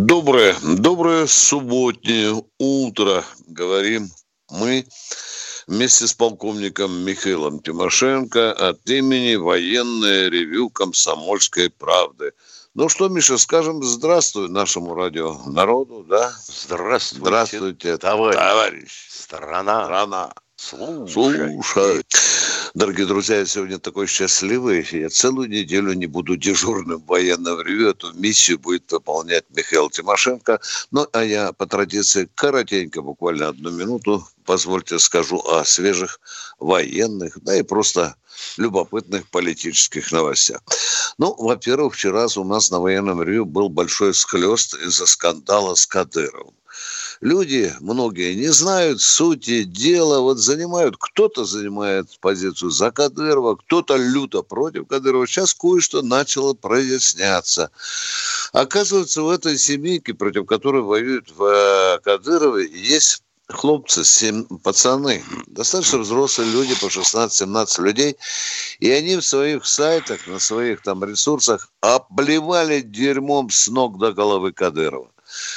Доброе, доброе субботнее утро, говорим мы вместе с полковником Михаилом Тимошенко от имени военное ревю «Комсомольской правды». Ну что, Миша, скажем здравствуй нашему радио народу, да? Здравствуйте, Здравствуйте, товарищ. товарищ. Страна. Страна. Слушай. Слушай. Дорогие друзья, я сегодня такой счастливый. Я целую неделю не буду дежурным в военном ревю. Эту миссию будет выполнять Михаил Тимошенко. Ну, а я по традиции коротенько, буквально одну минуту, позвольте скажу о свежих военных, да и просто любопытных политических новостях. Ну, во-первых, вчера у нас на военном ревю был большой схлест из-за скандала с Кадыровым люди, многие, не знают сути дела, вот занимают, кто-то занимает позицию за Кадырова, кто-то люто против Кадырова. Сейчас кое-что начало проясняться. Оказывается, в этой семейке, против которой воюют в э, Кадырове, есть хлопцы, семь, пацаны, достаточно взрослые люди, по 16-17 людей, и они в своих сайтах, на своих там ресурсах обливали дерьмом с ног до головы Кадырова.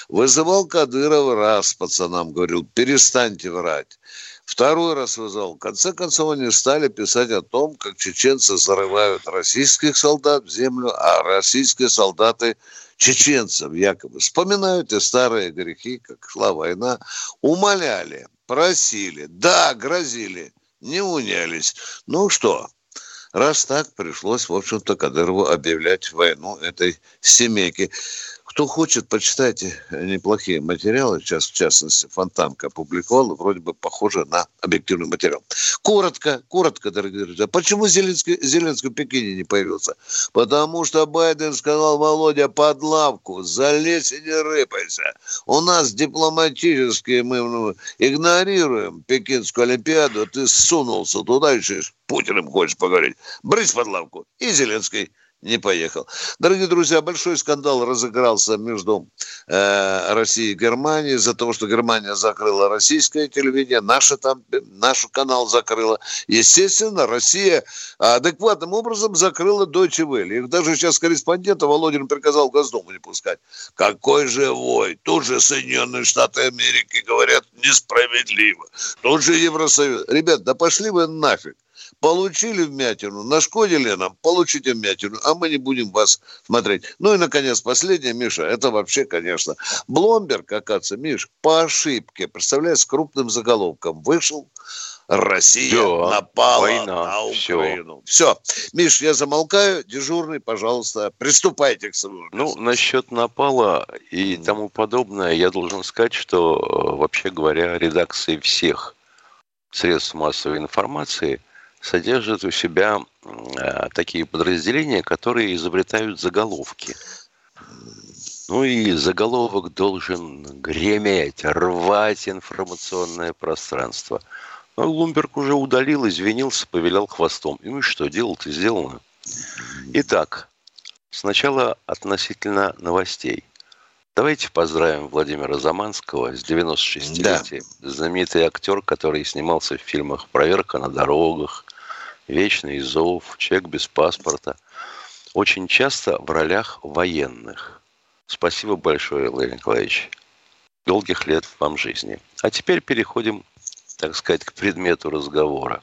Вызывал Кадыров раз пацанам, говорил, перестаньте врать. Второй раз вызвал. В конце концов, они стали писать о том, как чеченцы зарывают российских солдат в землю, а российские солдаты чеченцев якобы вспоминают и старые грехи, как шла война, умоляли, просили, да, грозили, не унялись. Ну что, раз так, пришлось, в общем-то, Кадырову объявлять войну этой семейке. Кто хочет, почитайте неплохие материалы. Сейчас, в частности, Фонтанка опубликовала. Вроде бы похоже на объективный материал. Коротко, коротко, дорогие друзья. Почему Зеленский, Зеленский в Пекине не появился? Потому что Байден сказал, Володя, под лавку, залезь и не рыпайся. У нас дипломатически мы ну, игнорируем Пекинскую Олимпиаду. Ты сунулся туда еще с Путиным хочешь поговорить. Брысь под лавку. И Зеленский не поехал. Дорогие друзья, большой скандал разыгрался между э, Россией и Германией из-за того, что Германия закрыла российское телевидение, наше там, наш канал закрыла. Естественно, Россия адекватным образом закрыла Deutsche Welle. Их даже сейчас корреспондента Володин приказал Госдуму не пускать. Какой же вой! Тут же Соединенные Штаты Америки говорят несправедливо. Тут же Евросоюз. Ребят, да пошли вы нафиг. Получили вмятину, нашкодили нам, получите вмятину, а мы не будем вас смотреть. Ну и, наконец, последнее, Миша, это вообще, конечно, Бломберг, оказывается, Миш, по ошибке, представляешь, с крупным заголовком вышел, Россия Все, напала война, на Украину. Все. Все. Миш, я замолкаю. Дежурный, пожалуйста, приступайте к своему. Ну, насчет напала и тому подобное, я должен сказать, что, э, вообще говоря, редакции всех средств массовой информации содержат у себя э, такие подразделения, которые изобретают заголовки. Ну и заголовок должен греметь, рвать информационное пространство. Но Лумберг уже удалил, извинился, повелял хвостом. Ну и что, дело-то сделано. Итак, сначала относительно новостей. Давайте поздравим Владимира Заманского с 96-летием. Да. Знаменитый актер, который снимался в фильмах «Проверка на дорогах», «Вечный зов», «Человек без паспорта». Очень часто в ролях военных. Спасибо большое, Владимир Николаевич. Долгих лет вам жизни. А теперь переходим, так сказать, к предмету разговора.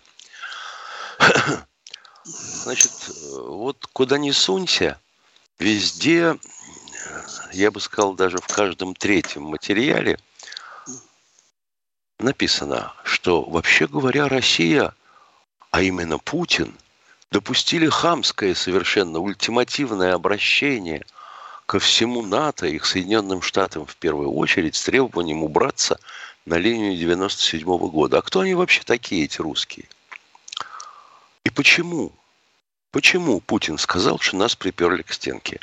Значит, вот куда ни сунься, везде я бы сказал, даже в каждом третьем материале написано, что вообще говоря, Россия, а именно Путин, допустили хамское совершенно ультимативное обращение ко всему НАТО и к Соединенным Штатам в первую очередь с требованием убраться на линию 97 -го года. А кто они вообще такие, эти русские? И почему? Почему Путин сказал, что нас приперли к стенке?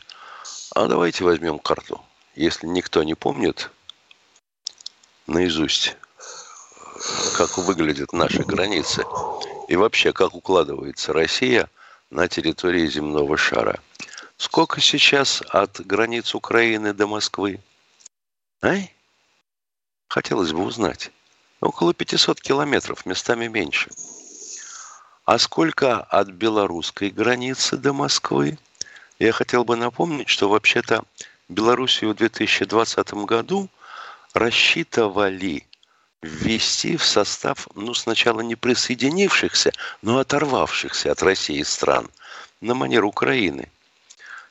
А давайте возьмем карту. Если никто не помнит наизусть как выглядят наши границы и вообще как укладывается Россия на территории земного шара. Сколько сейчас от границ Украины до Москвы? Ай? Хотелось бы узнать. Около 500 километров, местами меньше. А сколько от белорусской границы до Москвы? Я хотел бы напомнить, что вообще-то Белоруссию в 2020 году рассчитывали ввести в состав, ну, сначала не присоединившихся, но оторвавшихся от России стран на манер Украины.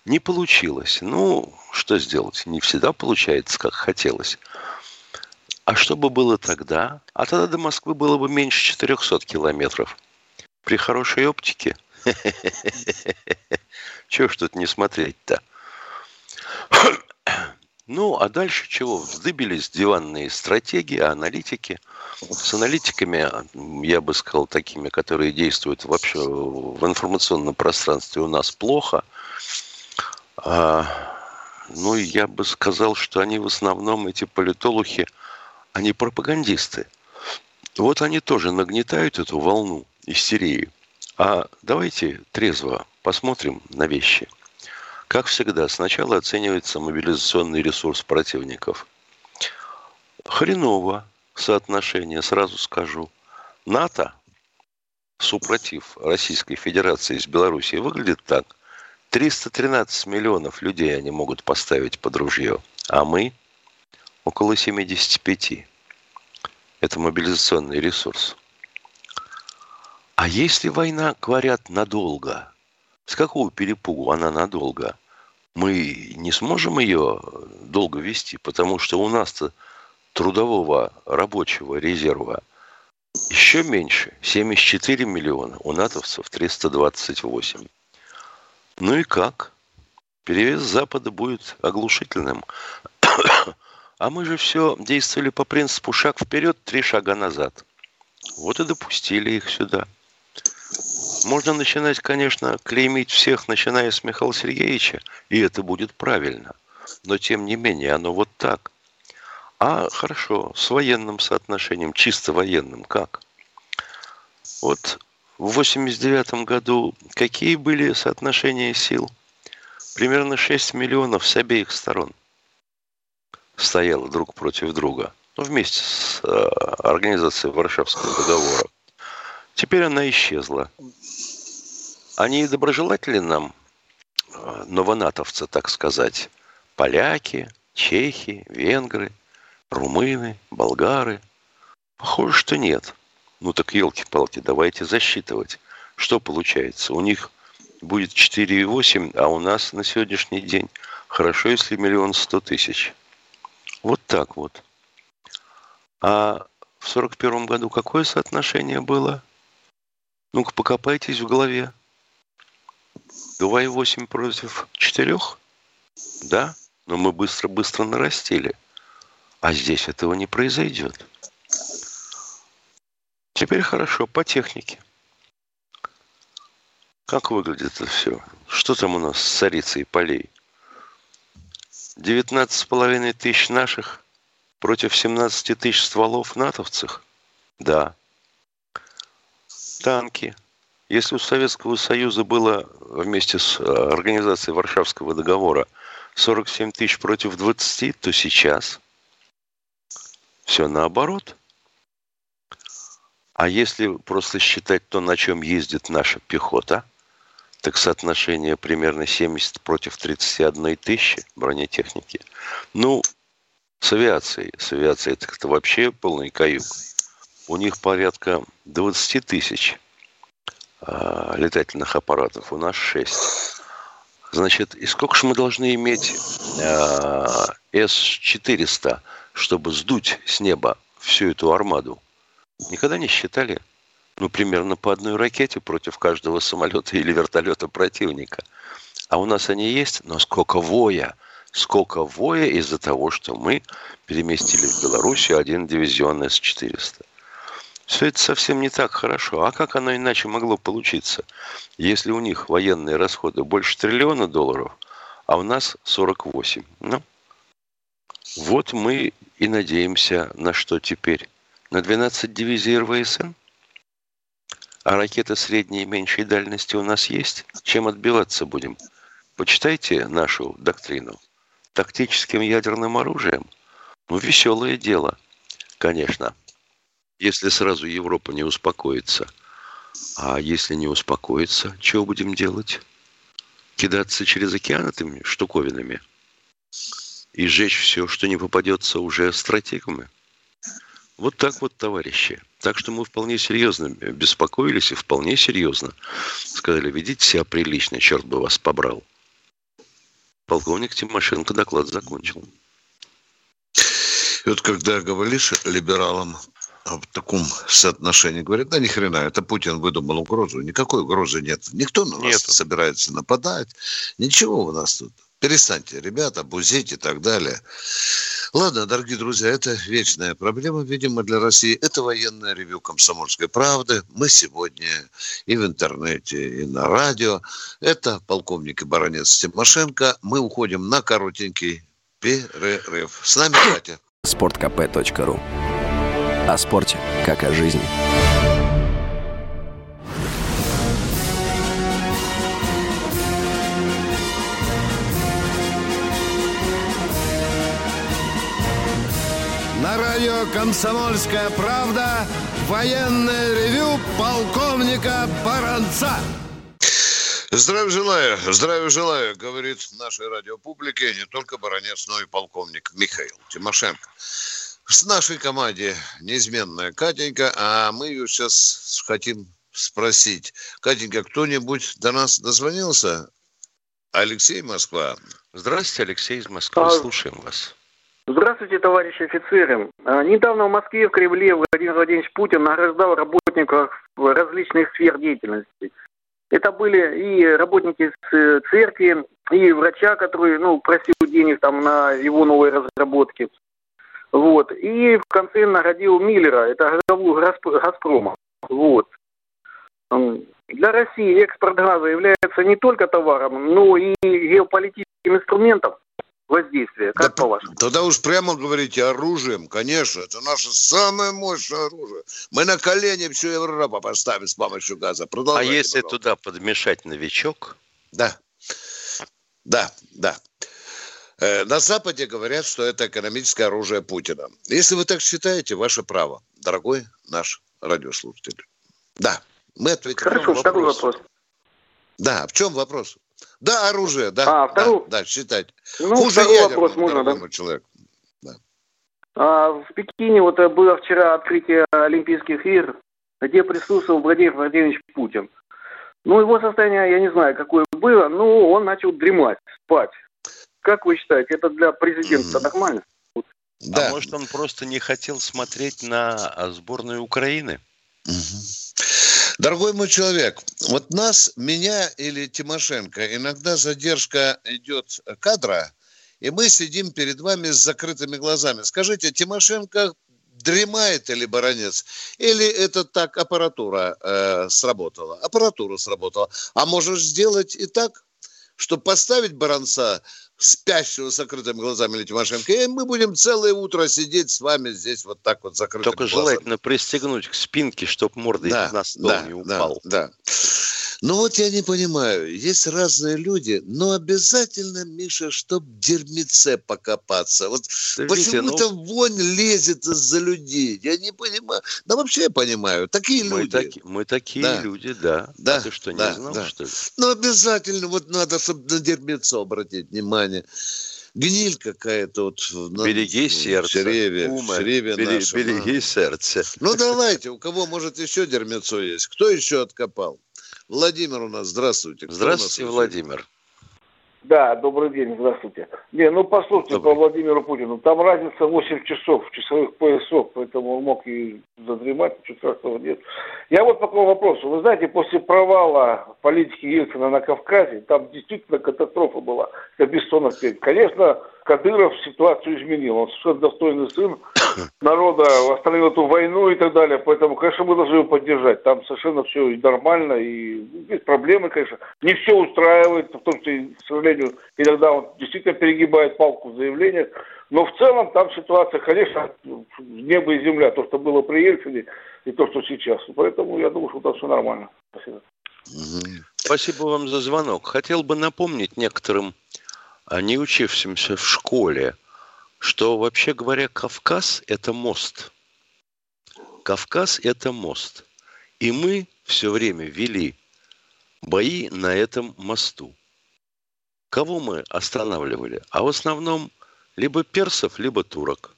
Не получилось. Ну, что сделать? Не всегда получается, как хотелось. А что бы было тогда? А тогда до Москвы было бы меньше 400 километров. При хорошей оптике. Чего ж тут не смотреть-то? Ну, а дальше чего? Вздыбились диванные стратегии, аналитики. С аналитиками, я бы сказал, такими, которые действуют вообще в информационном пространстве у нас плохо. А, ну, я бы сказал, что они в основном, эти политологи, они пропагандисты. Вот они тоже нагнетают эту волну истерии. А давайте трезво посмотрим на вещи – как всегда, сначала оценивается мобилизационный ресурс противников. Хреново соотношение, сразу скажу. НАТО, супротив Российской Федерации с Белоруссией, выглядит так. 313 миллионов людей они могут поставить под ружье, а мы около 75. Это мобилизационный ресурс. А если война, говорят, надолго? С какого перепугу она надолго? мы не сможем ее долго вести, потому что у нас-то трудового рабочего резерва еще меньше, 74 миллиона, у натовцев 328. Ну и как? Перевес Запада будет оглушительным. А мы же все действовали по принципу шаг вперед, три шага назад. Вот и допустили их сюда. Можно начинать, конечно, клеймить всех, начиная с Михаила Сергеевича, и это будет правильно. Но, тем не менее, оно вот так. А хорошо, с военным соотношением, чисто военным, как? Вот в 89 году какие были соотношения сил? Примерно 6 миллионов с обеих сторон стояло друг против друга. Ну, вместе с э, организацией Варшавского договора. Теперь она исчезла. Они доброжелатели нам, э, новонатовцы, так сказать, поляки, чехи, венгры, румыны, болгары? Похоже, что нет. Ну так елки-палки, давайте засчитывать. Что получается? У них будет 4,8, а у нас на сегодняшний день хорошо, если миллион сто тысяч. Вот так вот. А в сорок первом году какое соотношение было? Ну-ка, покопайтесь в голове. 2,8 против 4? Да, но мы быстро-быстро нарастили. А здесь этого не произойдет. Теперь хорошо, по технике. Как выглядит это все? Что там у нас с царицей полей? 19,5 тысяч наших против 17 тысяч стволов натовцев? Да. Танки, если у Советского Союза было вместе с э, организацией Варшавского договора 47 тысяч против 20, то сейчас все наоборот. А если просто считать то, на чем ездит наша пехота, так соотношение примерно 70 против 31 тысячи бронетехники. Ну, с авиацией. С авиацией это вообще полный каюк. У них порядка 20 тысяч Э, летательных аппаратов, у нас 6. Значит, и сколько же мы должны иметь э, С-400, чтобы сдуть с неба всю эту армаду? Никогда не считали? Ну, примерно по одной ракете против каждого самолета или вертолета противника. А у нас они есть, но сколько воя, сколько воя из-за того, что мы переместили в Белоруссию один дивизион С-400. Все это совсем не так хорошо. А как оно иначе могло получиться, если у них военные расходы больше триллиона долларов, а у нас 48? Ну, вот мы и надеемся на что теперь? На 12 дивизий РВСН? А ракеты средней и меньшей дальности у нас есть? Чем отбиваться будем? Почитайте нашу доктрину. Тактическим ядерным оружием? Ну, веселое дело, конечно. Если сразу Европа не успокоится. А если не успокоится, что будем делать? Кидаться через океан этими штуковинами? И сжечь все, что не попадется уже стратегами? Вот так вот, товарищи. Так что мы вполне серьезно беспокоились и вполне серьезно сказали, ведите себя прилично, черт бы вас побрал. Полковник Тимошенко доклад закончил. И вот когда говоришь либералам о таком соотношении, говорят, да ни хрена, это Путин выдумал угрозу. Никакой угрозы нет. Никто на нас нет. собирается нападать. Ничего у нас тут. Перестаньте, ребята, бузить и так далее. Ладно, дорогие друзья, это вечная проблема, видимо, для России. Это военное ревю «Комсомольской правды». Мы сегодня и в интернете, и на радио. Это полковник и баронец Тимошенко. Мы уходим на коротенький перерыв. С нами Катя. Спорткп.ру О спорте, как о жизни. На радио «Комсомольская правда» военное ревю полковника Баранца. Здравия желаю, здравия желаю, говорит нашей радиопублике не только баронец, но и полковник Михаил Тимошенко. С нашей команде неизменная Катенька, а мы ее сейчас хотим спросить. Катенька, кто-нибудь до нас дозвонился? Алексей Москва. Здравствуйте, Алексей из Москвы. А... Слушаем вас. Здравствуйте, товарищи офицеры. А, недавно в Москве, в Кремле, Владимир Владимирович Путин награждал работников различных сфер деятельности. Это были и работники церкви, и врача, который ну, просил денег там на его новые разработки. Вот. И в конце наградил Миллера, это главу Газпрома. Вот. Для России экспорт газа является не только товаром, но и геополитическим инструментом воздействия? Как да, по-вашему? Тогда уж прямо говорите оружием, конечно. Это наше самое мощное оружие. Мы на колени всю Европу поставим с помощью газа. Продолжайте, а если пожалуйста. туда подмешать новичок? Да. Да, да. Э, на Западе говорят, что это экономическое оружие Путина. Если вы так считаете, ваше право, дорогой наш радиослушатель. Да, мы ответим Хорошо, на вопрос. вопрос. Да, в чем вопрос? Да, оружие, да. А, второй... да, да, считать. Ну, Хуже второй вопрос можно, да? человеку. Да. А, в Пекине вот э, было вчера открытие Олимпийских игр, где присутствовал Владимир Владимирович Путин. Ну, его состояние, я не знаю, какое было, но он начал дремать, спать. Как вы считаете, это для президента нормально? Да. А может, он просто не хотел смотреть на а, сборную Украины? Угу. Дорогой мой человек, вот нас, меня или Тимошенко, иногда задержка идет кадра, и мы сидим перед вами с закрытыми глазами. Скажите, Тимошенко дремает или баронец? Или это так аппаратура э, сработала? Аппаратура сработала. А можешь сделать и так, чтобы поставить баронца спящего с закрытыми глазами или Тимошенко, и мы будем целое утро сидеть с вами здесь вот так вот закрытыми Только глазами. желательно пристегнуть к спинке, чтобы мордой да, на стол да, не упал. Да, да. Ну вот я не понимаю, есть разные люди, но обязательно, Миша, чтоб дерьмице покопаться. Вот почему-то ну... вонь лезет из-за людей. Я не понимаю. Да вообще я понимаю, такие мы люди. Таки, мы такие да. люди, да. Да. А ты что, не да, знал, да. что ли? Ну обязательно вот надо, чтобы на дерьмецо обратить внимание гниль какая-то вот береги сердце, чреве, Ума, чреве береги, нашем, береги а. сердце. Ну давайте, у кого может еще дерьмецо есть? Кто еще откопал? Владимир у нас, здравствуйте. Кто здравствуйте, Владимир. Да, добрый день, здравствуйте. Не, ну послушайте добрый. по Владимиру Путину. Там разница 8 часов часовых поясов, поэтому он мог и задремать, ничего страшного нет. Я вот по какому вопросу. Вы знаете, после провала политики Ельцина на Кавказе, там действительно катастрофа была. Это Бессонов Конечно, Кадыров ситуацию изменил. Он совершенно достойный сын народа, остановил эту войну и так далее. Поэтому, конечно, мы должны его поддержать. Там совершенно все нормально и есть проблемы, конечно. Не все устраивает, в том, что, к сожалению, иногда он действительно перегибает палку в заявлениях. Но в целом там ситуация, конечно, небо и земля. То, что было при Ельцине и то, что сейчас. Поэтому я думаю, что там все нормально. Спасибо. Спасибо вам за звонок. Хотел бы напомнить некоторым а не учившимся в школе, что, вообще говоря, Кавказ – это мост. Кавказ – это мост. И мы все время вели бои на этом мосту. Кого мы останавливали? А в основном либо персов, либо турок.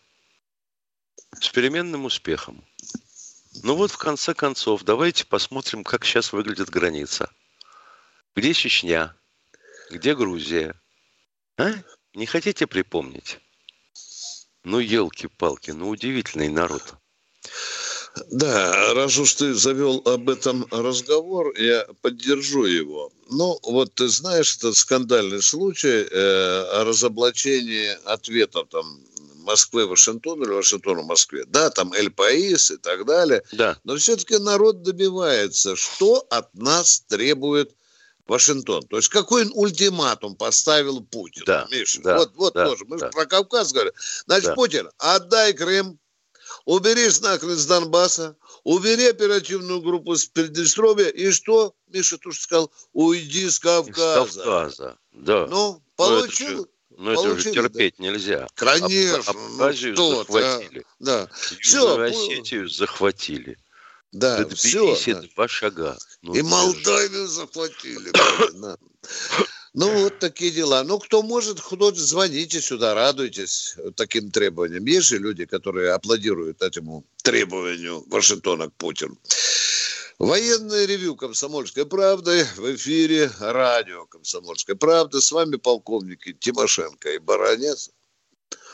С переменным успехом. Ну вот, в конце концов, давайте посмотрим, как сейчас выглядит граница. Где Чечня? Где Грузия? А? Не хотите припомнить? Ну, елки-палки, ну удивительный народ. Да, раз уж ты завел об этом разговор, я поддержу его. Ну, вот ты знаешь этот скандальный случай э, о разоблачении ответов там Москвы Вашингтону или Вашингтона Москве. Да, там Эль Паис и так далее. Да. Но все-таки народ добивается, что от нас требует Вашингтон. То есть какой он ультиматум поставил Путину? Да, Миша, да, вот, вот да, тоже. Мы да. же про Кавказ говорим. Значит, да. Путин, отдай Крым, уберись нахрен из Донбасса, убери оперативную группу с Приднестровья, и что? Миша тоже сказал, уйди с Кавказа. Из Кавказа, да. Ну, получил... Но это уже терпеть да? нельзя. Конечно. Абхазию ну, захватили. Да. Южную Все, Осетию захватили. Да, До да. два шага. Ну, и Молдавию захватили. Ну, вот такие дела. Ну, кто может, кто звоните сюда, радуйтесь таким требованиям. Есть же люди, которые аплодируют этому требованию Вашингтона к Путину. Военное ревю «Комсомольской правды» в эфире радио «Комсомольская правда». С вами полковники Тимошенко и Баранец.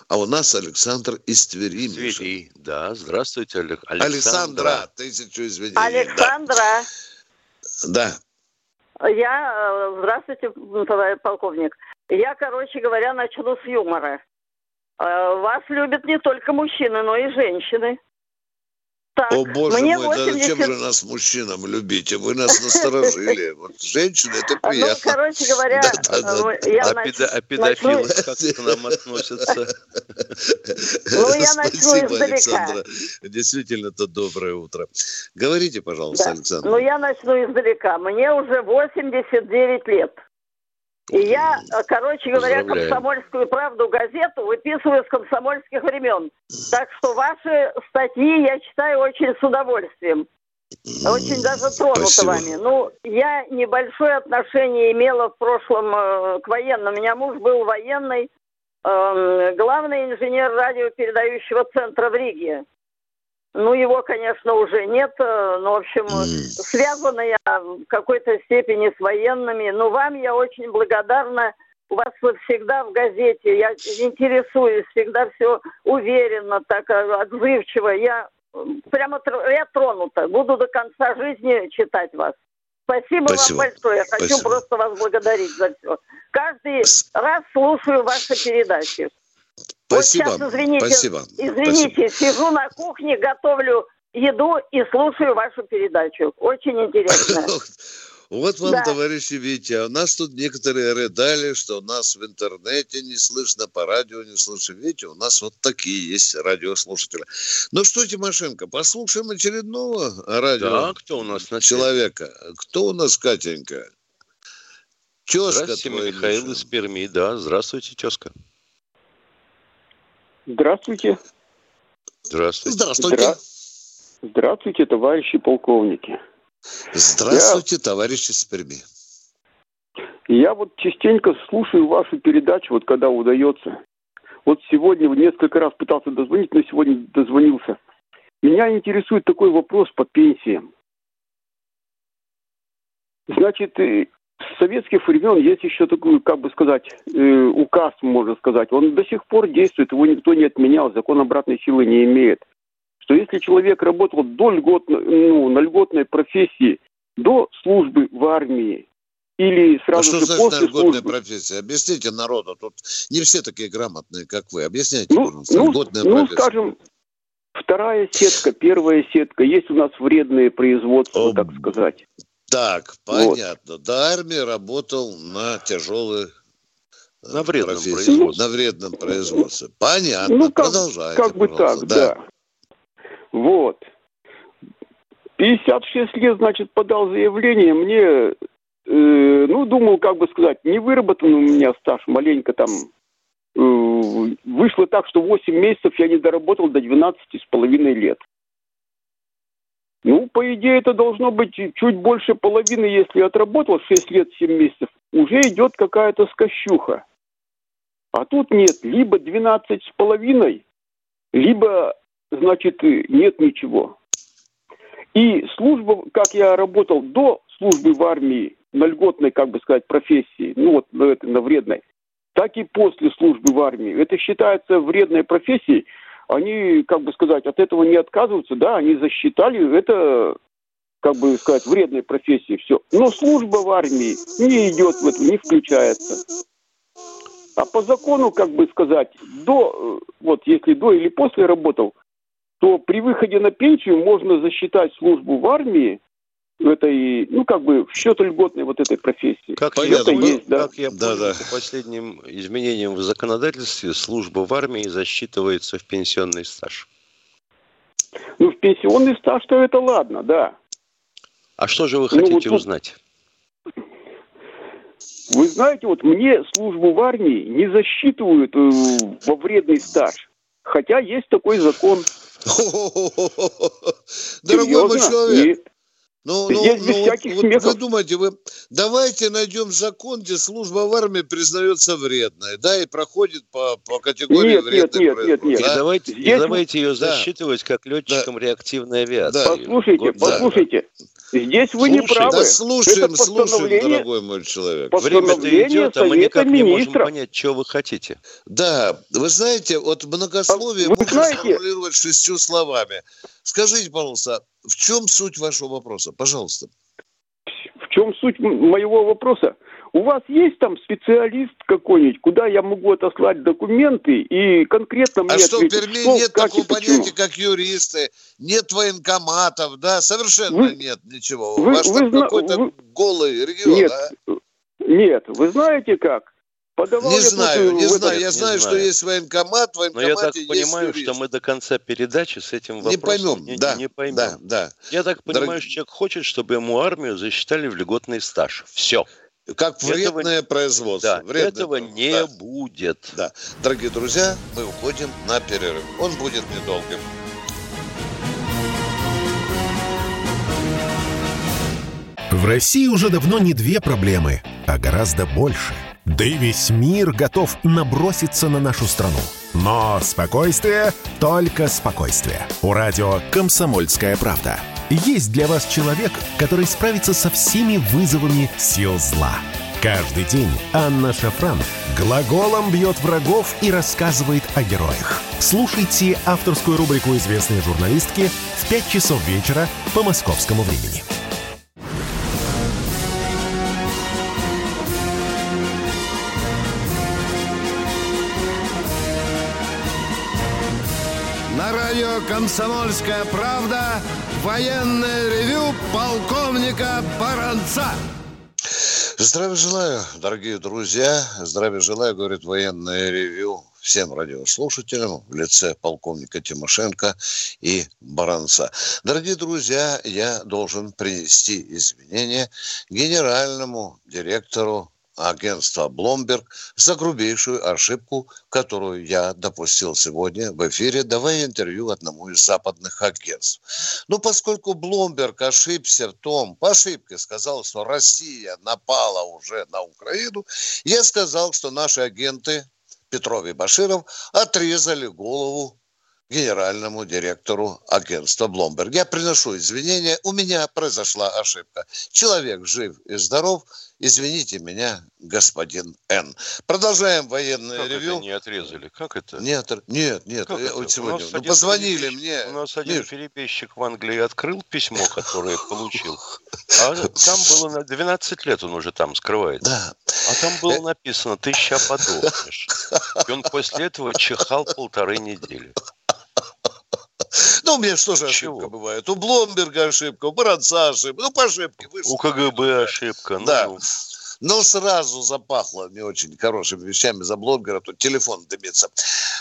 А у нас Александр из Твери. Твери, да. Здравствуйте, Александра. Александра, тысячу извинений. Александра. Да. Я, э, здравствуйте, полковник. Я, короче говоря, начну с юмора. Э, вас любят не только мужчины, но и женщины. Так, О, боже мне мой, 80... да зачем же нас мужчинам любите? Вы нас насторожили. Вот женщины, это ну, приятно. Ну, короче говоря, я а, нач... а педофилы как к нам относятся? Ну, я начну издалека. Александра. Действительно, это доброе утро. Говорите, пожалуйста, Александр. Ну, я начну издалека. Мне уже 89 лет. И я, э, короче говоря, комсомольскую правду газету выписываю с комсомольских времен. Так что ваши статьи я читаю очень с удовольствием. Очень даже тронута Спасибо. вами. Ну, я небольшое отношение имела в прошлом э, к военным. У меня муж был военный, э, главный инженер радиопередающего центра в Риге. Ну, его, конечно, уже нет, э, но, в общем, связана я в какой-то степени с военными. Но вам я очень благодарна. У вас вы всегда в газете, я интересуюсь, всегда все уверенно, так э, отзывчиво. Я прямо я тронута. Буду до конца жизни читать вас. Спасибо, Спасибо. вам большое. Я хочу Спасибо. просто вас благодарить за все. Каждый раз слушаю ваши передачи. Спасибо. Вот сейчас, извините, Спасибо. извините, Спасибо. сижу на кухне, готовлю еду и слушаю вашу передачу. Очень интересно. Вот вам, да. товарищи Витя, у нас тут некоторые рыдали, что у нас в интернете не слышно, по радио не слышно. Видите, у нас вот такие есть радиослушатели. Ну что, Тимошенко, послушаем очередного радио да, кто у нас человека. Кто у нас, Катенька? Тезка Здравствуйте, твой Михаил из Перми. Да, здравствуйте, тезка. Здравствуйте. Здравствуйте. Здравствуйте. Здравствуйте, товарищи полковники. Здравствуйте, я... товарищи с Перми. Я вот частенько слушаю вашу передачу, вот когда удается. Вот сегодня несколько раз пытался дозвонить, но сегодня дозвонился. Меня интересует такой вопрос по пенсиям. Значит, с советских времен есть еще такой, как бы сказать, э, указ, можно сказать. Он до сих пор действует, его никто не отменял, закон обратной силы не имеет. Что если человек работал до льгот, ну, на льготной профессии, до службы в армии, или сразу а же что после значит льготная службы? профессия? Объясните народу. Тут не все такие грамотные, как вы. Объясняйте, Ну, пожалуйста, ну, льготная ну, профессия. скажем, вторая сетка, первая сетка. Есть у нас вредные производства, О, так сказать. Так, понятно. До армии работал на тяжелые э, На вредном профессии. производстве. На вредном производстве. Понятно. Ну, как, Продолжайте, как бы пожалуйста. так, да. Вот. 56 лет, значит, подал заявление. Мне, э, ну, думал, как бы сказать, не выработан у меня стаж, маленько там. э, вышло так, что 8 месяцев я не доработал до 12 с половиной лет. Ну, по идее, это должно быть чуть больше половины, если отработал 6 лет 7 месяцев, уже идет какая-то скощуха. А тут нет, либо 12 с половиной, либо, значит, нет ничего. И служба, как я работал до службы в армии, на льготной, как бы сказать, профессии, ну вот на, этой, на вредной, так и после службы в армии. Это считается вредной профессией. Они, как бы сказать, от этого не отказываются, да, они засчитали это, как бы сказать, вредной профессией, все. Но служба в армии не идет в это, не включается. А по закону, как бы сказать, до, э, вот если до или после работал, то при выходе на пенсию можно засчитать службу в армии этой, ну, как бы, в счет льготной вот этой профессии. Как Понятно, я, ну, есть, да. как я Да, понял, да. по последним изменениям в законодательстве служба в армии засчитывается в пенсионный стаж. Ну, в пенсионный стаж-то это ладно, да. А что же вы Ну, хотите вот тут- узнать? Вы знаете, вот мне службу в армии не засчитывают э, во вредный стаж. Хотя есть такой закон. Дорогой мой Серьезно? человек, ну, Здесь ну, без ну, всяких вот смехов. вы думаете, вы давайте найдем закон, где служба в армии признается вредной, да, и проходит по, по категории Нет, нет, вредных нет, нет, нет. И да? давайте, и Здесь- давайте ее Да. засчитывать как летчикам реактивной авиации. Да. Послушайте, Год- да. послушайте. Здесь вы не Слушай, правы. Да слушаем, Это слушаем, дорогой мой человек. Время-то идет, а мы никак не можем понять, что вы хотите. Да, вы знаете, вот многословие А можно знаете- сформулировать шестью словами. Скажите, пожалуйста, в чем суть вашего вопроса? Пожалуйста. В чем суть моего вопроса? У вас есть там специалист какой-нибудь, куда я могу отослать документы и конкретно мне А что, в Перми что, нет такого понятия, как юристы, нет военкоматов, да, совершенно Вы- нет ничего. вы- Ваш вы там какой-то вы- голый регион, Нет, а? нет, вы знаете как? Подавал Не я знаю, э, не знаю. Я не знаю, что знаю. есть военкомат, в Но военкомате я так понимаю, юрист. что мы до конца передачи с этим не вопросом поймем, не, да, не поймем. да, да. Я так понимаю, Дорог- что человек хочет, чтобы ему армию засчитали в льготный стаж. Все. Как Этого- вредное производство. Да, вредное этого производство. не Да. будет. Да. Дорогие друзья, мы уходим на перерыв. Он будет недолгим. В России уже давно не две проблемы, а гораздо больше. Да и весь мир готов наброситься на нашу страну. Но спокойствие, только спокойствие. У радио «Комсомольская правда». Есть для вас человек, который справится со всеми вызовами сил зла. Каждый день Анна Шафран глаголом бьет врагов и рассказывает о героях. Слушайте авторскую рубрику известной журналистки в 5 часов вечера по московскому времени. На радио «Комсомольская правда» военное ревю полковника Баранца. Здравия желаю, дорогие друзья. Здравия желаю, говорит военное ревю всем радиослушателям в лице полковника Тимошенко и Баранца. Дорогие друзья, я должен принести извинения генеральному директору агентства Bloomberg за грубейшую ошибку, которую я допустил сегодня в эфире, давая интервью одному из западных агентств. Но поскольку Бломберг ошибся в том, по ошибке сказал, что Россия напала уже на Украину, я сказал, что наши агенты Петров и Баширов отрезали голову генеральному директору агентства Bloomberg. Я приношу извинения, у меня произошла ошибка. Человек жив и здоров, извините меня, господин Н. Продолжаем военное как ревю. Это не отрезали? Как это? Нет, нет, нет. Как я, это? сегодня, ну, позвонили мне. У нас один Миш. перебежчик в Англии открыл письмо, которое получил. А там было на 12 лет он уже там скрывается. Да. А там было э, написано, ты ща подохнешь. И он после этого чихал полторы недели. Ну, у меня что же ошибка Чего? бывает? У Бломберга ошибка, у Баранца ошибка. Ну, по ошибке. Вы у КГБ ошибка. Ну, да. Но сразу запахло не очень хорошими вещами за блогера, тут телефон дымится.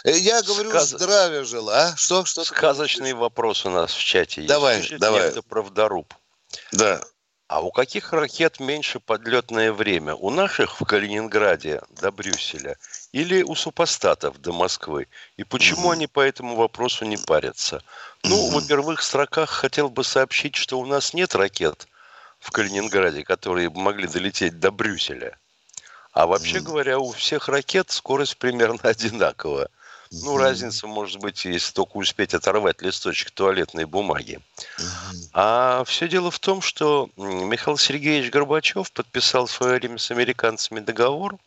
Э, я говорю, Сказ... здравия желаю. А? Что? что Сказочный вопрос у нас в чате давай, есть. Давай, давай. правдоруб. Да. А у каких ракет меньше подлетное время? У наших в Калининграде до Брюсселя или у супостатов до Москвы? И почему mm-hmm. они по этому вопросу не парятся? Ну, mm-hmm. во первых строках хотел бы сообщить, что у нас нет ракет в Калининграде, которые могли долететь до Брюсселя. А вообще mm-hmm. говоря, у всех ракет скорость примерно одинаковая. Ну, разница может быть, если только успеть оторвать листочек туалетной бумаги. А все дело в том, что Михаил Сергеевич Горбачев подписал в свое время с американцами договор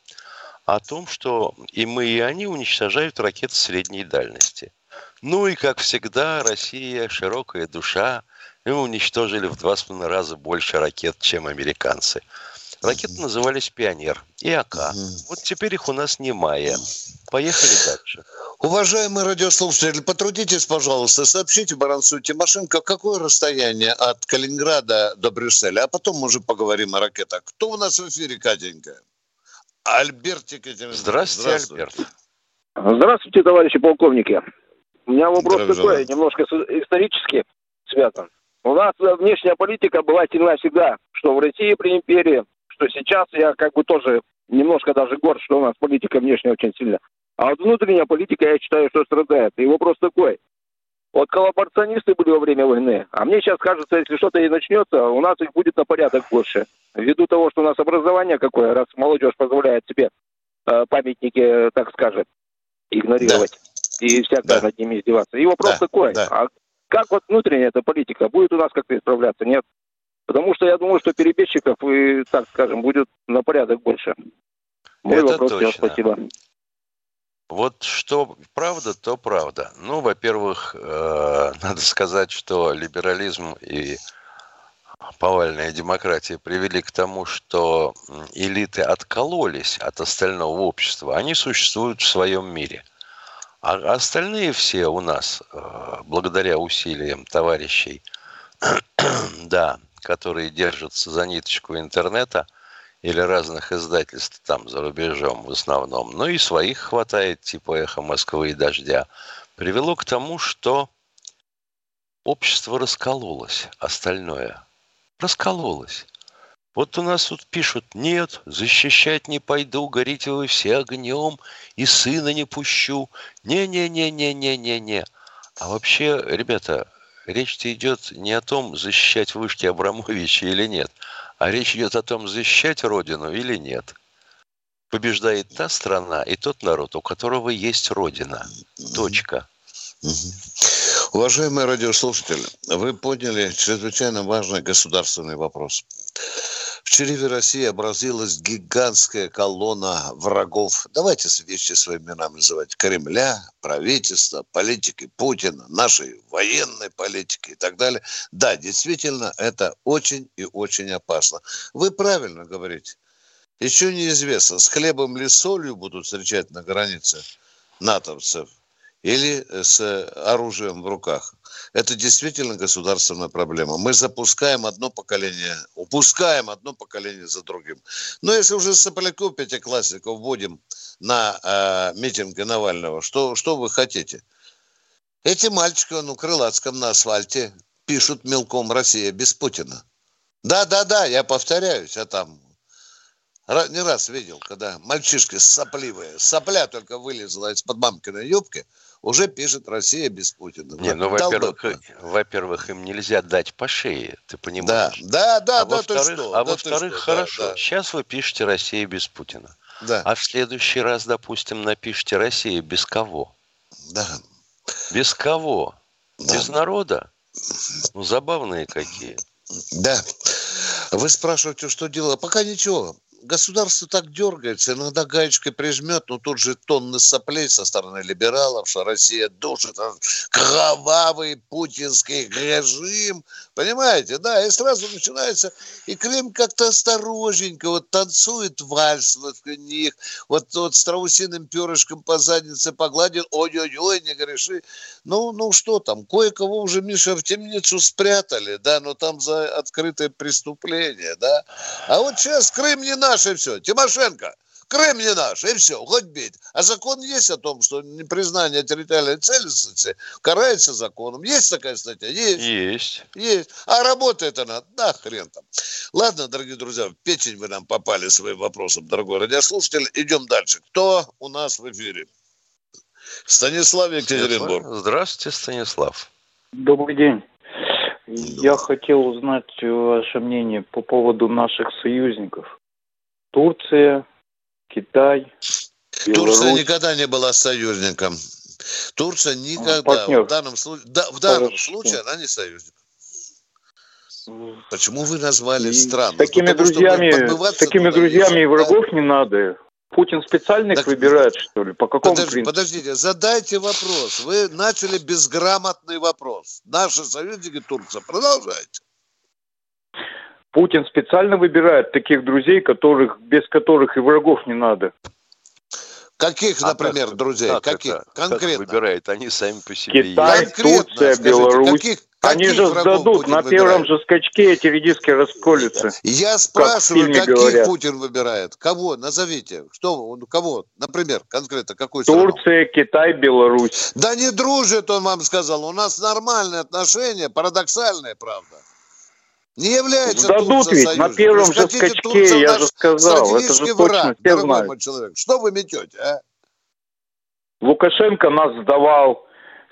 о том, что и мы, и они уничтожают ракеты средней дальности. Ну и, как всегда, Россия, широкая душа, мы уничтожили в два с половиной раза больше ракет, чем американцы. Ракеты назывались «Пионер» и «АК». Вот теперь их у нас немая. Поехали дальше. Уважаемый радиослушатель, потрудитесь, пожалуйста, сообщите Баранцу Тимошенко, какое расстояние от Калининграда до Брюсселя, а потом мы уже поговорим о ракетах. Кто у нас в эфире, Катенька? Альбертик. Здравствуйте, Здравствуйте, Альберт. Здравствуйте, товарищи полковники. У меня вопрос такой, немножко исторически связан. У нас внешняя политика была сильна всегда, что в России при империи, что сейчас я как бы тоже немножко даже горд, что у нас политика внешняя очень сильная. А вот внутренняя политика, я считаю, что страдает. И вопрос такой. Вот коллаборационисты были во время войны, а мне сейчас кажется, если что-то и начнется, у нас их будет на порядок больше. Ввиду того, что у нас образование какое, раз молодежь позволяет себе э, памятники, так скажем, игнорировать да. и всякое да. над ними издеваться. И вопрос да. такой, да. а как вот внутренняя эта политика будет у нас как-то исправляться? Нет. Потому что я думаю, что перебежчиков, и, так скажем, будет на порядок больше. Мой Это вопрос точно. спасибо. Вот что правда, то правда. Ну, во-первых, э, надо сказать, что либерализм и повальная демократия привели к тому, что элиты откололись от остального общества. Они существуют в своем мире. А остальные все у нас, э, благодаря усилиям товарищей, да, которые держатся за ниточку интернета или разных издательств там за рубежом в основном, но и своих хватает, типа «Эхо Москвы» и «Дождя», привело к тому, что общество раскололось, остальное раскололось. Вот у нас тут пишут, нет, защищать не пойду, горите вы все огнем, и сына не пущу. Не-не-не-не-не-не-не. А вообще, ребята, речь-то идет не о том, защищать вышки Абрамовича или нет, а речь идет о том, защищать Родину или нет. Побеждает та страна и тот народ, у которого есть Родина. Точка. Уважаемые радиослушатели, вы поняли чрезвычайно важный государственный вопрос. В чреве России образилась гигантская колонна врагов. Давайте вещи своими именами называть. Кремля, правительства, политики Путина, нашей военной политики и так далее. Да, действительно, это очень и очень опасно. Вы правильно говорите. Еще неизвестно, с хлебом ли солью будут встречать на границе натовцев – или с оружием в руках. Это действительно государственная проблема. Мы запускаем одно поколение, упускаем одно поколение за другим. Но если уже сопляков пятиклассников вводим на э, митинги Навального, что, что вы хотите? Эти мальчики ну, Крылатском на асфальте пишут мелком «Россия без Путина». Да-да-да, я повторяюсь, а там не раз видел, когда мальчишки сопливые, сопля только вылезла из-под мамкиной юбки – уже пишет Россия без Путина. Не, ну, во-первых, во-первых, им нельзя дать по шее, ты понимаешь? Да, да, да, а да, во-вторых, что? А да, во-вторых, хорошо, да, да. сейчас вы пишете Россия без Путина. Да. А в следующий раз, допустим, напишите Россия без кого? Да. Без кого? Да. Без народа? Ну, забавные какие. Да. Вы спрашиваете, что делать? Пока ничего государство так дергается, иногда гаечкой прижмет, но тут же тонны соплей со стороны либералов, что Россия душит кровавый путинский режим. Понимаете, да, и сразу начинается, и Крым как-то осторожненько вот танцует вальс вот них, вот, вот страусиным перышком по заднице погладил, ой-ой-ой, не греши. Ну, ну что там, кое-кого уже, Миша, в темницу спрятали, да, но там за открытое преступление, да. А вот сейчас Крым не надо наш, и все. Тимошенко, Крым не наш, и все, хоть бить. А закон есть о том, что непризнание территориальной целостности карается законом. Есть такая статья? Есть. Есть. Есть. А работает она, да, хрен там. Ладно, дорогие друзья, в печень вы нам попали своим вопросом, дорогой радиослушатель. Идем дальше. Кто у нас в эфире? Станислав Екатеринбург. Здравствуйте, Станислав. Добрый день. Я хотел узнать ваше мнение по поводу наших союзников. Турция, Китай, Беларусь. Турция никогда не была союзником. Турция никогда. Партнер. В данном, случае, да, в данном случае она не союзник. Почему вы назвали страну? С такими Потому, друзьями, с такими друзьями и врагов да? не надо. Путин специально их так, выбирает, что ли? По какому подожди, принципу? Подождите, задайте вопрос. Вы начали безграмотный вопрос. Наши союзники Турция. Продолжайте. Путин специально выбирает таких друзей, которых, без которых и врагов не надо. Каких, а например, как, друзей? Как каких? Это, Конкретно. Как выбирает? Они сами по себе Китай, есть. Турция, скажите, Беларусь. Каких, Они же сдадут, на первом выбирает? же скачке эти редиски расколются. Я спрашиваю, каких говорят. Путин выбирает? Кого? Назовите. Что, кого? Например, конкретно, какой Турция, страну? Китай, Беларусь. Да не дружит, он вам сказал. У нас нормальные отношения, парадоксальные, правда. Не является Дадут ведь союзом. на первом же скачке, я же сказал, это же точно все знают. Человек. Что вы метете, а? Лукашенко нас сдавал,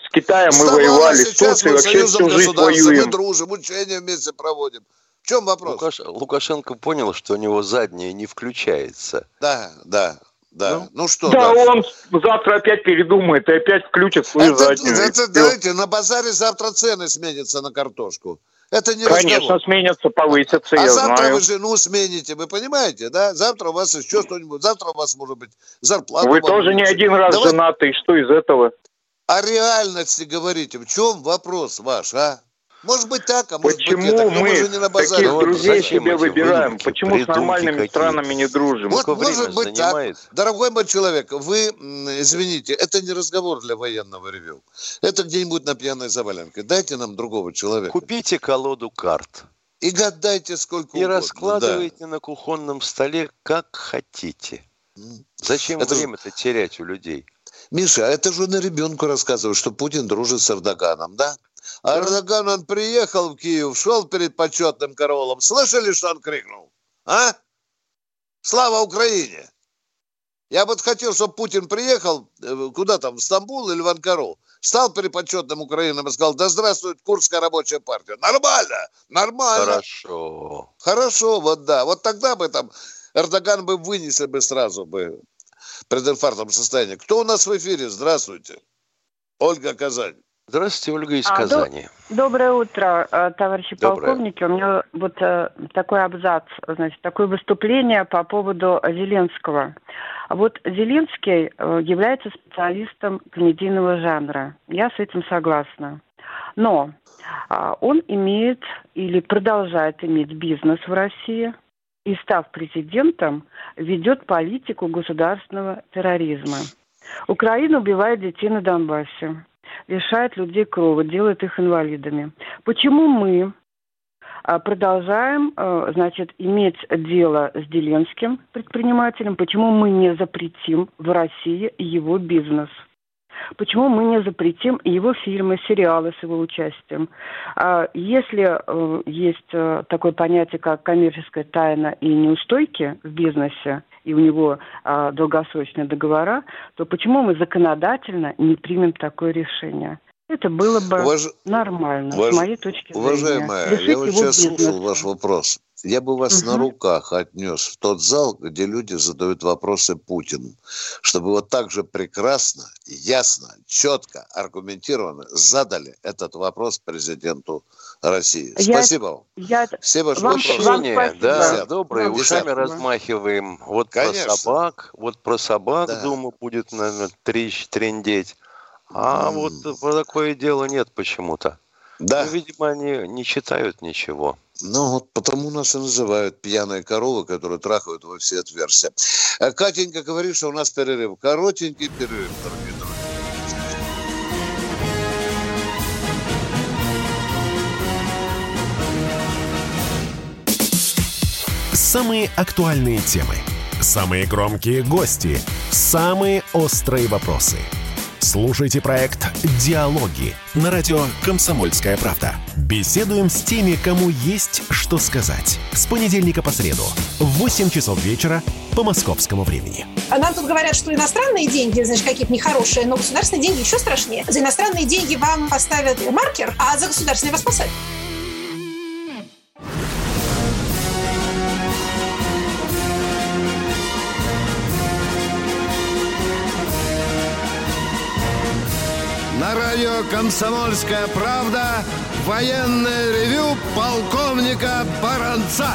с Китаем мы воевали, с Турцией вообще всю жизнь воюем. Мы дружим, учения вместе проводим. В чем вопрос? Лукаш... Лукашенко понял, что у него заднее не включается. Да, да. Да. Ну, ну что? Да, дальше? он завтра опять передумает и опять включит свою это, заднюю. Это, давайте, на базаре завтра цены сменятся на картошку. Это не Конечно, разговор. сменятся, повысятся, а я завтра знаю. вы жену смените, вы понимаете, да? Завтра у вас еще что-нибудь, завтра у вас может быть зарплата. Вы тоже не один раз Давай... женаты, что из этого? О реальности говорите, в чем вопрос ваш, а? Может быть так, а может Почему быть это. мы, мы же не таких ну, друзей себе выбираем? Почему с нормальными какие? странами не дружим? Вот, может быть занимает? так. Дорогой мой человек, вы, извините, это не разговор для военного ревю. Это где-нибудь на пьяной заваленке. Дайте нам другого человека. Купите колоду карт. И гадайте сколько И угодно. раскладывайте да. на кухонном столе как хотите. Зачем это время-то же... терять у людей? Миша, а это же на ребенку рассказывают, что Путин дружит с Эрдоганом, да? А Эрдоган, он приехал в Киев, шел перед почетным караулом. Слышали, что он крикнул? А? Слава Украине! Я вот хотел, чтобы Путин приехал, э, куда там, в Стамбул или в Анкару, стал перед почетным Украином и сказал, да здравствует Курская рабочая партия. Нормально, нормально. Хорошо. Хорошо, вот да. Вот тогда бы там Эрдоган бы вынесли бы сразу бы прединфарктном состоянии. Кто у нас в эфире? Здравствуйте. Ольга Казань. Здравствуйте, Ольга из а, Казани. До, доброе утро, э, товарищи доброе. полковники. У меня вот э, такой абзац, значит, такое выступление по поводу Зеленского. Вот Зеленский э, является специалистом комедийного жанра. Я с этим согласна. Но э, он имеет или продолжает иметь бизнес в России и, став президентом, ведет политику государственного терроризма. Украина убивает детей на Донбассе лишает людей крова, делает их инвалидами. Почему мы а, продолжаем, а, значит, иметь дело с Деленским предпринимателем? Почему мы не запретим в России его бизнес? Почему мы не запретим его фильмы, сериалы с его участием? А, если э, есть э, такое понятие, как коммерческая тайна и неустойки в бизнесе, и у него долгосрочные договора, то почему мы законодательно не примем такое решение? Это было бы Уваж... нормально, Уваж... с моей точки зрения. Уважаемая, я вот сейчас слушал ваш вопрос. Я бы вас угу. на руках отнес в тот зал, где люди задают вопросы Путину, чтобы вот так же прекрасно, ясно, четко, аргументированно задали этот вопрос президенту России. Я, спасибо вам. Я, Все ваши вам, вопросы. Вам да, добрые, вам ушами спасибо. размахиваем. Вот Конечно. про собак, вот про собак, да. думаю, будет, наверное, трендеть. А mm. вот про такое дело нет почему-то. Да. Ну, видимо, они не читают ничего. Ну, вот потому нас и называют пьяные коровы, которые трахают во все отверстия. Э, Катенька говорит, что у нас перерыв. Коротенький перерыв, дорогие друзья. Самые актуальные темы, самые громкие гости, самые острые вопросы – Слушайте проект «Диалоги» на радио «Комсомольская правда». Беседуем с теми, кому есть что сказать. С понедельника по среду в 8 часов вечера по московскому времени. А нам тут говорят, что иностранные деньги, значит, какие-то нехорошие, но государственные деньги еще страшнее. За иностранные деньги вам поставят маркер, а за государственные вас посадят. «Комсомольская правда» военное ревю полковника Баранца.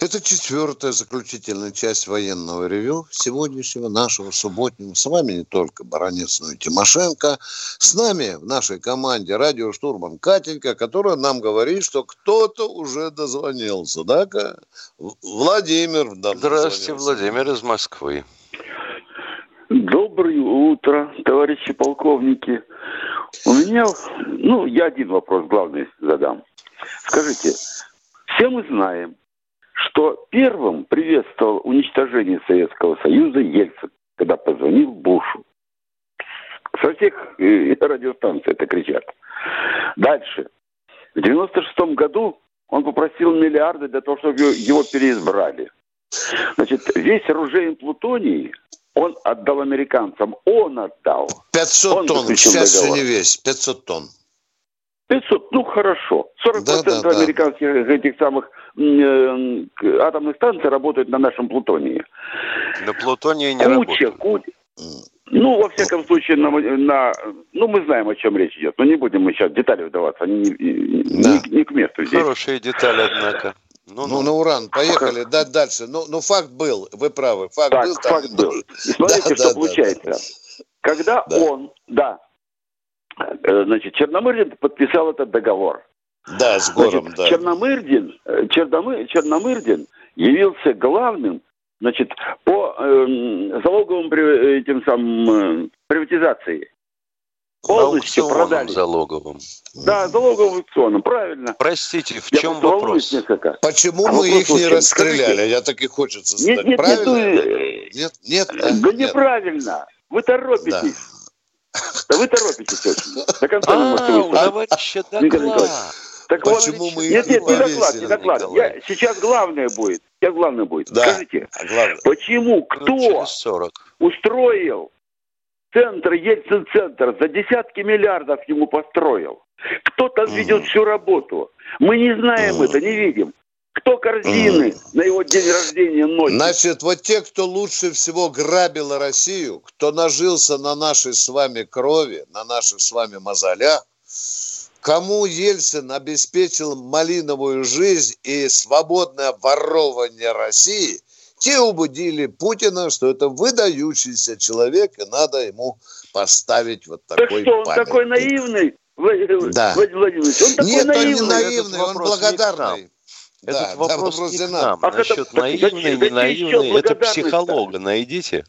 Это четвертая заключительная часть военного ревю сегодняшнего нашего субботнего. С вами не только Баранец, но и Тимошенко. С нами в нашей команде радиоштурман Катенька, которая нам говорит, что кто-то уже дозвонился. Да, Владимир. Здравствуйте, Владимир из Москвы. Доброе утро, товарищи полковники. У меня, ну, я один вопрос главный задам. Скажите, все мы знаем, что первым приветствовал уничтожение Советского Союза Ельцин, когда позвонил Бушу. Со всех э, радиостанций это кричат. Дальше. В 96 году он попросил миллиарды для того, чтобы его переизбрали. Значит, весь оружейный плутоний он отдал американцам. Он отдал. 500 он тонн. Сейчас все не весь. 500 тонн. 500, ну хорошо. 40% да, да, да. американских этих самых э, атомных станций работают на нашем плутонии. На плутонии не куча, работают. Куча. Ну, во всяком случае, на, на, ну, мы знаем, о чем речь идет. Но не будем мы сейчас в детали вдаваться. Они не, да. не, не к месту здесь. Хорошие детали, однако. Ну, ну, ну, на уран, поехали, да, дальше. Ну, ну, факт был, вы правы, факт так, был. Факт там... был. И смотрите, да, что да, получается. Да, да. Когда да. он, да, э, значит, Черномырдин подписал этот договор. Да, с Гором, значит, да. Черномырдин, э, Черномыр, Черномырдин явился главным, значит, по э, залоговым этим самым э, приватизации полностью продали. залоговым. Да, залоговым аукционом, правильно. Простите, в Я чем вопрос? Несколько. Почему а мы их не расстреляли? Скажите, Я так и хочется задать. Нет, нет, правильно? Нет, нет, нет, да, да нет. неправильно. Вы торопитесь. Да. да вы торопитесь очень. До конца а, не можете выслушать. Так Почему вот, мы нет, нет, не доклад, не доклад. Я, сейчас главное будет. Сейчас главное будет. Да, Скажите, главное. почему, ну, кто устроил центр, Ельцин-центр за десятки миллиардов ему построил. Кто там ведет всю работу? Мы не знаем это, не видим. Кто корзины mm. на его день рождения носит? Значит, вот те, кто лучше всего грабил Россию, кто нажился на нашей с вами крови, на наших с вами мозолях, кому Ельцин обеспечил малиновую жизнь и свободное ворование России – те убедили Путина, что это выдающийся человек, и надо ему поставить вот такой Так что, он памятник. такой наивный? Да. Владимир Владимирович, он такой Нет, наивный. он не наивный, он благодарный. Этот да, вопрос, вопрос не к нам. А Насчет это, наивный, не наивный, это психолога найдите.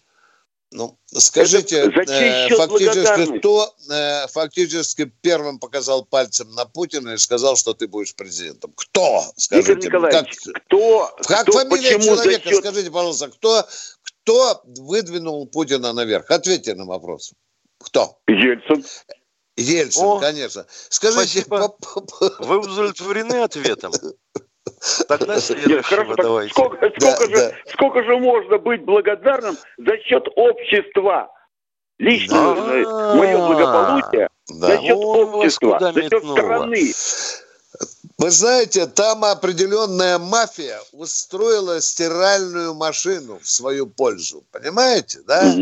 Ну, скажите, э, фактически кто э, фактически первым показал пальцем на Путина и сказал, что ты будешь президентом? Кто? Скажите, Игорь Николаевич, как, кто? Как кто, фамилия человека? Счет... Скажите, пожалуйста, кто, кто выдвинул Путина наверх? Ответьте на вопрос. Кто? Ельцин. Ельцин, О, конечно. Скажите, по... вы удовлетворены ответом? Тогда следующего давайте. Сколько, сколько, да, же, да. сколько же можно быть благодарным за счет общества? Лично да. мое благополучие Да. За счет общества, за счет страны. Вы знаете, там определенная мафия устроила стиральную машину в свою пользу. Понимаете, да?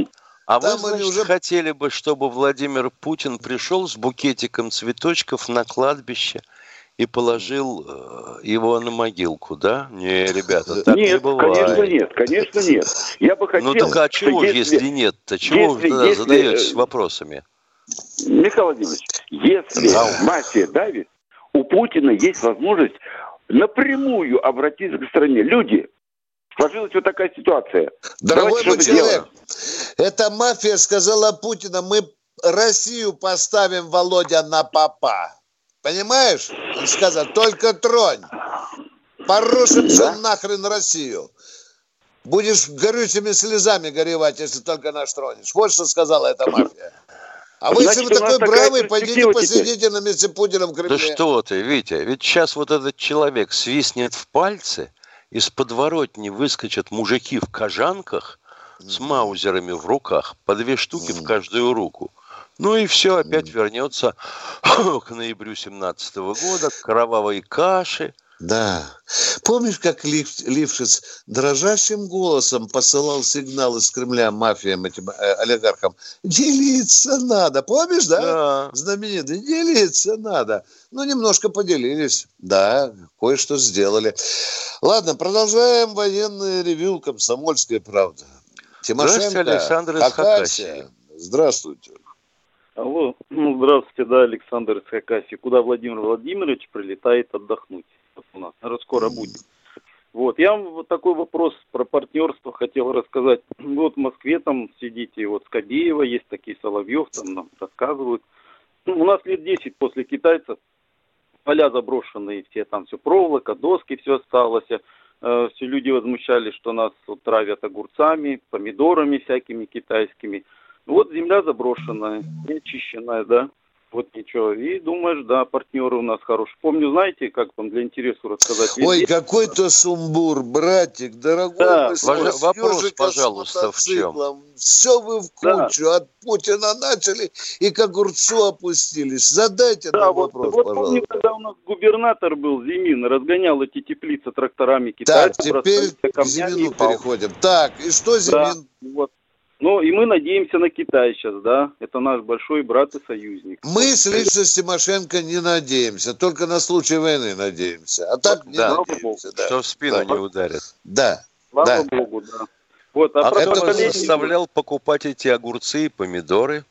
А там вы, значит, уже... хотели бы, чтобы Владимир Путин пришел с букетиком цветочков на кладбище и положил э, его на могилку, да? Не, ребята, так нет, не бывает. конечно нет, конечно нет. Я бы хотел... Ну так а чего, если, если нет-то? Чего если, вы тогда если, задаетесь э, вопросами? Михаил Владимирович, если да. мафия давит, у Путина есть возможность напрямую обратиться к стране. Люди, сложилась вот такая ситуация. Дорогой мой человек, эта мафия сказала Путина, мы Россию поставим, Володя, на папа. Понимаешь? Он сказал, только тронь. Порушим все нахрен Россию. Будешь горючими слезами горевать, если только наш тронешь. Вот что сказала эта мафия. А вы, Значит, если вы такой бравый, пойдите посидите на месте Путина в Кремле. Да что ты, Витя, ведь сейчас вот этот человек свистнет в пальцы, из подворотни выскочат мужики в кожанках с маузерами в руках, по две штуки в каждую руку. Ну и все опять вернется к ноябрю 17 года, к кровавой каше, да. Помнишь, как Лив, Лившиц дрожащим голосом посылал сигнал из Кремля мафиям, этим э, олигархам? Делиться надо. Помнишь, да? Да. Знаменитый. Делиться надо. Ну, немножко поделились. Да, кое-что сделали. Ладно, продолжаем военный ревю «Комсомольская правда». Тимошенко, Здравствуйте, Александр из Хакасии. Здравствуйте. Алло, ну здравствуйте, да, Александр из Хакасии. Куда Владимир Владимирович прилетает отдохнуть? у нас, скоро будет. Вот, я вам вот такой вопрос про партнерство хотел рассказать. Вот в Москве там сидите, вот Скобеева, есть такие Соловьев, там нам рассказывают. Ну, у нас лет 10 после китайцев поля заброшенные, все там все проволока, доски, все осталось. Э, все люди возмущались, что нас вот, травят огурцами, помидорами всякими китайскими. Вот земля заброшенная, не очищенная, да вот ничего. И думаешь, да, партнеры у нас хорошие. Помню, знаете, как вам для интереса рассказать? Везде. Ой, какой-то сумбур, братик, дорогой да. мой. Вопрос, пожалуйста, в чем? Все вы в кучу. Да. От Путина начали и к огурцу опустились. Задайте да, нам вот, вопрос, вот пожалуйста. помню, когда у нас губернатор был, Зимин, разгонял эти теплицы тракторами китайцев. Так, теперь к Зимину переходим. Так, и что Зимин? Да, вот. Ну, и мы надеемся на Китай сейчас, да? Это наш большой брат и союзник. Мы с лично Тимошенко не надеемся, только на случай войны надеемся. А так не да. надеемся. Да. Что в спину да. не ударит. Да. Слава да. Богу, да. Вот, а, а кто вас заставлял покупать эти огурцы и помидоры?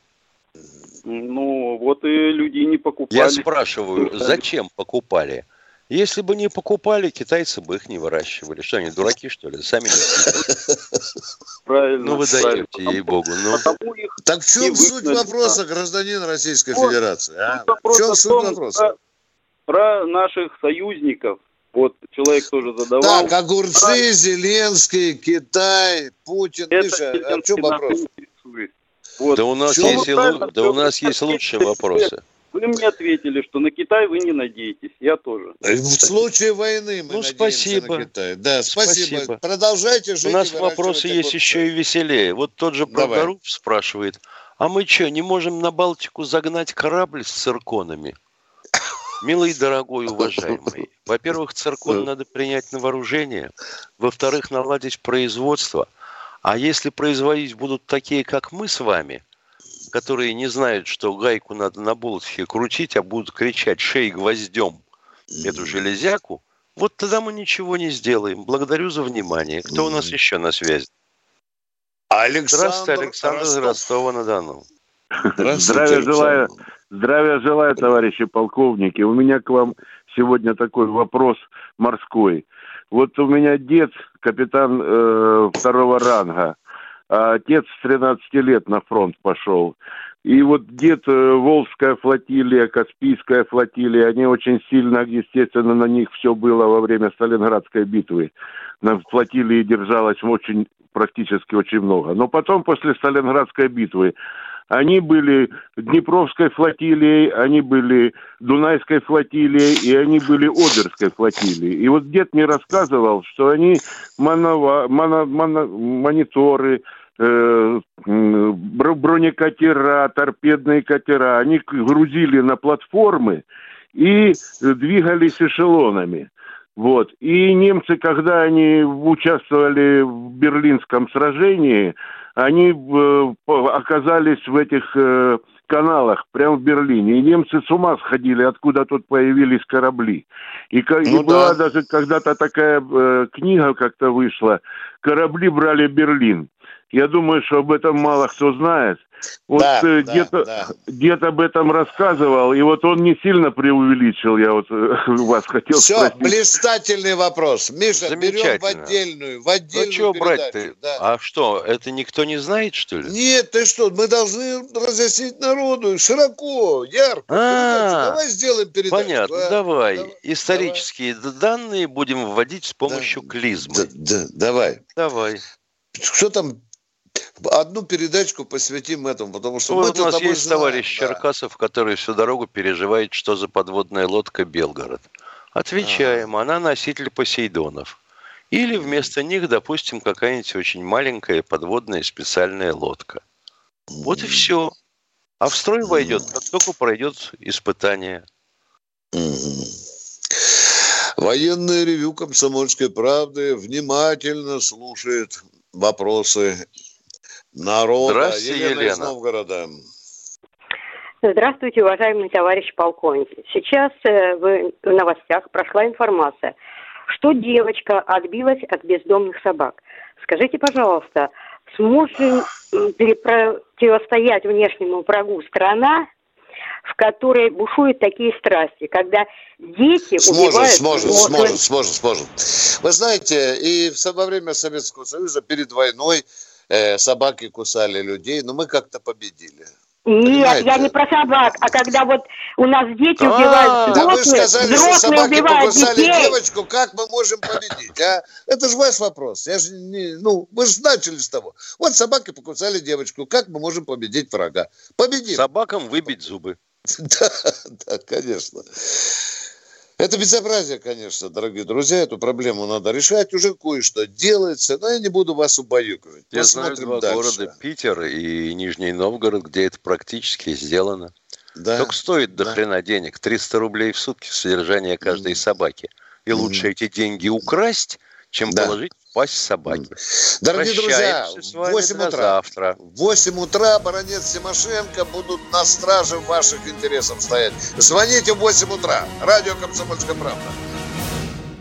Ну, вот и люди не покупали. Я спрашиваю, зачем покупали? Если бы не покупали, китайцы бы их не выращивали. Что они, дураки, что ли? Сами не Правильно. Ну, вы даете, ей-богу. Ну. Так в чем суть вопроса, гражданин Российской Федерации? А? В чем суть вопроса? Про наших союзников. Вот человек тоже задавал. Так, огурцы, а... Зеленский, Китай, Путин. Это Миша, а в чем вопрос? Вот. Да у нас, есть, и, да у нас есть лучшие вопросы. Вы мне ответили, что на Китай вы не надеетесь. Я тоже. В случае войны мы ну, спасибо. на Китай. Да, спасибо. спасибо. Продолжайте жить. У нас вопросы есть еще и веселее. Вот тот же Прокоруп спрашивает, а мы что, не можем на Балтику загнать корабль с цирконами? Милый, дорогой, уважаемый, во-первых, циркон надо принять на вооружение, во-вторых, наладить производство. А если производить будут такие, как мы с вами – которые не знают, что гайку надо на болтике крутить, а будут кричать «шей гвоздем» эту железяку, вот тогда мы ничего не сделаем. Благодарю за внимание. Кто у нас еще на связи? Александр Здравствуйте, Александр Ростов. Ростова-на-Дону. Здравия желаю, здравия желаю, товарищи полковники. У меня к вам сегодня такой вопрос морской. Вот у меня дед, капитан э, второго ранга, а отец с 13 лет на фронт пошел. И вот дед, э, Волжская флотилия, Каспийская флотилия, они очень сильно, естественно, на них все было во время Сталинградской битвы. На флотилии держалось очень, практически очень много. Но потом, после Сталинградской битвы, они были Днепровской флотилией, они были Дунайской флотилией, и они были Одерской флотилией. И вот дед мне рассказывал, что они монова, моно, моно, мониторы, э, бронекатера, торпедные катера, они грузили на платформы и двигались эшелонами. Вот. И немцы, когда они участвовали в Берлинском сражении, они э, оказались в этих э, каналах, прямо в Берлине. И немцы с ума сходили, откуда тут появились корабли. И, ну, и да. была даже когда-то такая э, книга как-то вышла «Корабли брали Берлин». Я думаю, что об этом мало кто знает. Вот да, э, дед, да, дед об этом рассказывал, и вот он не сильно преувеличил, я вот э, вас хотел Все, спросить. блистательный вопрос. Миша, берем в отдельную, в отдельную Ну что брать-то? Да. А что, это никто не знает, что ли? Нет, ты что, мы должны разъяснить народу широко, ярко. А, давай сделаем передачу. Понятно, а? давай. давай. Исторические давай. данные будем вводить с помощью да, клизмы. Да, да, давай. Давай. Что там одну передачку посвятим этому, потому что вот у нас есть знаем, товарищ да. Черкасов, который всю дорогу переживает, что за подводная лодка Белгород. Отвечаем, а. она носитель Посейдонов. Или вместо них, допустим, какая-нибудь очень маленькая подводная специальная лодка. Вот и все. А в строй войдет, как только пройдет испытание. Военное ревю «Комсомольской правды» внимательно слушает вопросы народа. Здравствуйте, Елена, Елена. из Новгорода. Здравствуйте, уважаемый товарищ полковник. Сейчас э, в новостях прошла информация, что девочка отбилась от бездомных собак. Скажите, пожалуйста, сможет ли противостоять внешнему врагу страна, в которой бушуют такие страсти, когда дети сможет, убивают... Сможет, сможет, сможет, сможет. Вы знаете, и во время Советского Союза перед войной э, собаки кусали людей, но мы как-то победили. Нет, Понимаете? я не про собак, а когда вот у нас дети а, убивают взрослые, да вы сказали, что собаки покусали детей. девочку, как мы можем победить, а? Это же ваш вопрос. Я же не, ну, вы же начали с того. Вот собаки покусали девочку, как мы можем победить врага? Победим. Собакам выбить зубы. Да, да, конечно. Это безобразие, конечно, дорогие друзья. Эту проблему надо решать. Уже кое-что делается, но я не буду вас убаюкивать. Я Посмотрим знаю два дальше. города, Питер и Нижний Новгород, где это практически сделано. Да, Только стоит до да. хрена денег. 300 рублей в сутки содержание каждой mm. собаки. И mm. лучше эти деньги украсть, чем да. положить пасть собаки. Дорогие друзья, в 8 утра. Завтра. В 8 утра баронец Тимошенко будут на страже ваших интересов стоять. Звоните в 8 утра. Радио «Комсомольская правда».